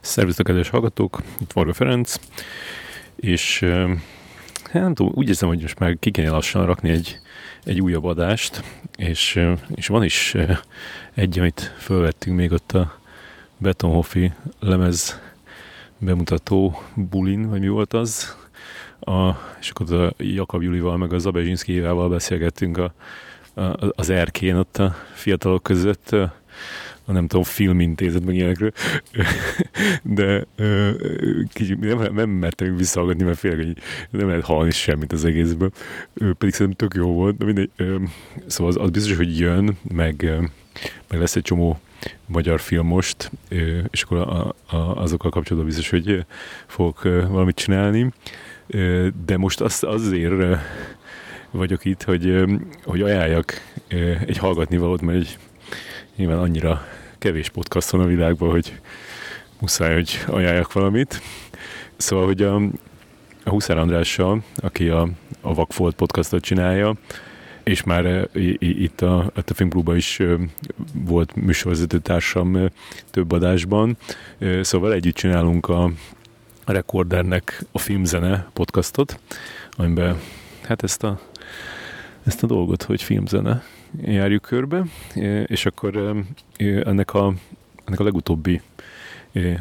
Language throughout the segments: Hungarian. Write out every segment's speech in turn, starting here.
Szervusztok, kedves hallgatók, itt Varga Ferenc, és hát nem tudom, úgy érzem, hogy most már ki kéne lassan rakni egy, egy újabb adást, és, és van is egy, amit felvettünk még ott a Betonhoffi lemez bemutató bulin, vagy mi volt az, a, és akkor a Jakab Julival, meg a Zabezsinszki beszélgettünk a, a, az erkén ott a fiatalok között, a nem tudom, filmintézet, meg ilyenekről, de kicsit nem, nem mertem visszahallgatni, mert félek, hogy nem lehet hallani semmit az egészből, pedig szerintem tök jó volt, de mindegy, szóval az, az biztos, hogy jön, meg, meg lesz egy csomó magyar film most, és akkor a, a, azokkal kapcsolatban biztos, hogy fogok valamit csinálni, de most az, azért vagyok itt, hogy, hogy ajánljak egy hallgatni valót, mert egy, nyilván annyira kevés podcast van a világban, hogy muszáj, hogy ajánljak valamit. Szóval, hogy a, a Huszár Andrással, aki a, a Vakfolt podcastot csinálja, és már itt a, a Filmklubban is volt műsorvezető társam több adásban, szóval együtt csinálunk a Recordernek a filmzene podcastot, amiben hát ezt a, ezt a dolgot, hogy filmzene járjuk körbe, és akkor ennek a, ennek a legutóbbi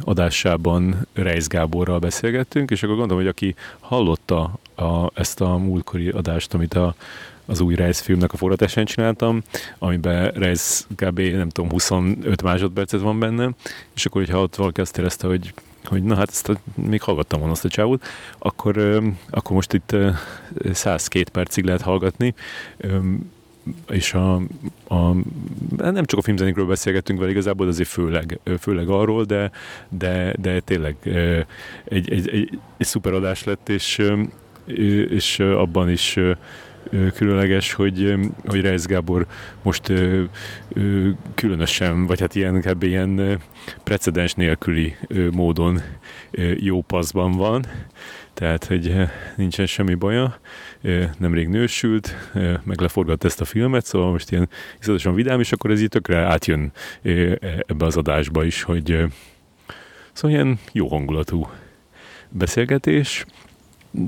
adásában Reis Gáborral beszélgettünk, és akkor gondolom, hogy aki hallotta a, ezt a múltkori adást, amit a, az új Reis filmnek a forgatásán csináltam, amiben Reis kb. nem tudom, 25 másodpercet van benne, és akkor, hogyha ott valaki azt érezte, hogy hogy na hát ezt a, még hallgattam volna azt a csávót, akkor, akkor most itt 102 percig lehet hallgatni, és a, a, nem csak a filmzenékről beszélgettünk vele igazából, azért főleg, főleg arról, de, de, de tényleg egy, egy, egy, egy szuper adás lett, és, és abban is különleges, hogy, hogy Reis Gábor most különösen, vagy hát ilyen, inkább ilyen precedens nélküli módon jó paszban van, tehát, hogy nincsen semmi baja, nemrég nősült, meg leforgatta ezt a filmet, szóval most ilyen iszonyatosan vidám, és akkor ez így tökre átjön ebbe az adásba is, hogy szóval ilyen jó hangulatú beszélgetés,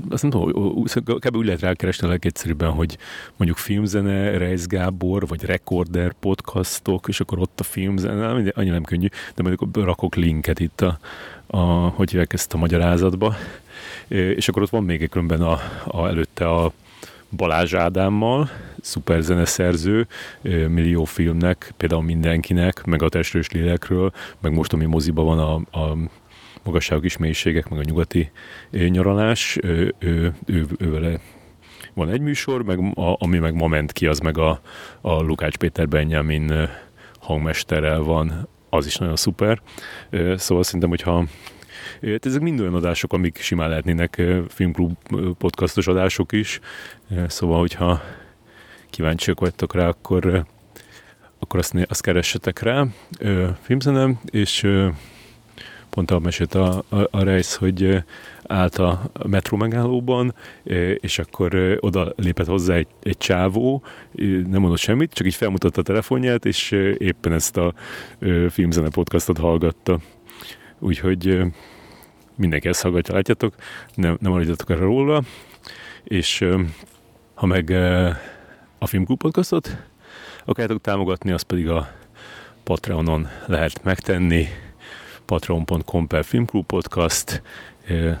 azt nem tudom, kb. úgy lehet rákeresni a legegyszerűbben, hogy mondjuk filmzene, Reis Gábor, vagy Recorder podcastok, és akkor ott a filmzene, annyi nem könnyű, de mondjuk rakok linket itt a, a hogy hívják ezt a magyarázatba, és akkor ott van még egy különben a, a, előtte a Balázs Ádámmal, szuper zeneszerző, millió filmnek, például mindenkinek, meg a testős lélekről, meg most, ami moziban van a, a magasságok is mélységek, meg a nyugati nyaralás, ő, ő, ő, ő vele van egy műsor, meg a, ami meg ma ment ki, az meg a, a Lukács Péter Benjamin hangmesterrel van, az is nagyon szuper. Szóval szerintem, hogyha ezek mind olyan adások, amik simán lehetnének filmklub podcastos adások is, szóval, hogyha kíváncsiak vagytok rá, akkor, akkor azt, azt keressetek rá. Filmzenem, és pont a mesélt a, a, a rejsz, hogy állt a metró megállóban, és akkor oda lépett hozzá egy, egy csávó, nem mondott semmit, csak így felmutatta a telefonját, és éppen ezt a filmzene podcastot hallgatta. Úgyhogy mindenki ezt hallgatja, látjátok, nem, nem aludjatok erre róla, és ha meg a Filmklub podcastot akarjátok támogatni, az pedig a Patreonon lehet megtenni, patreon.com per Filmklub podcast,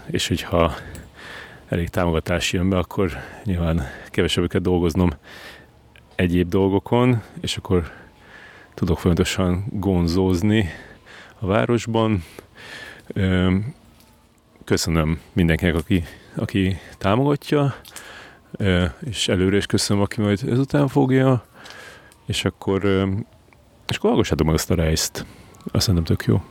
és hogyha elég támogatás jön be, akkor nyilván kevesebbeket dolgoznom egyéb dolgokon, és akkor tudok folyamatosan gonzózni a városban. Köszönöm mindenkinek, aki, aki támogatja, és előre is köszönöm, aki majd ezután fogja, és akkor, és akkor hallgassátok meg azt a rejzt. Azt szerintem tök jó.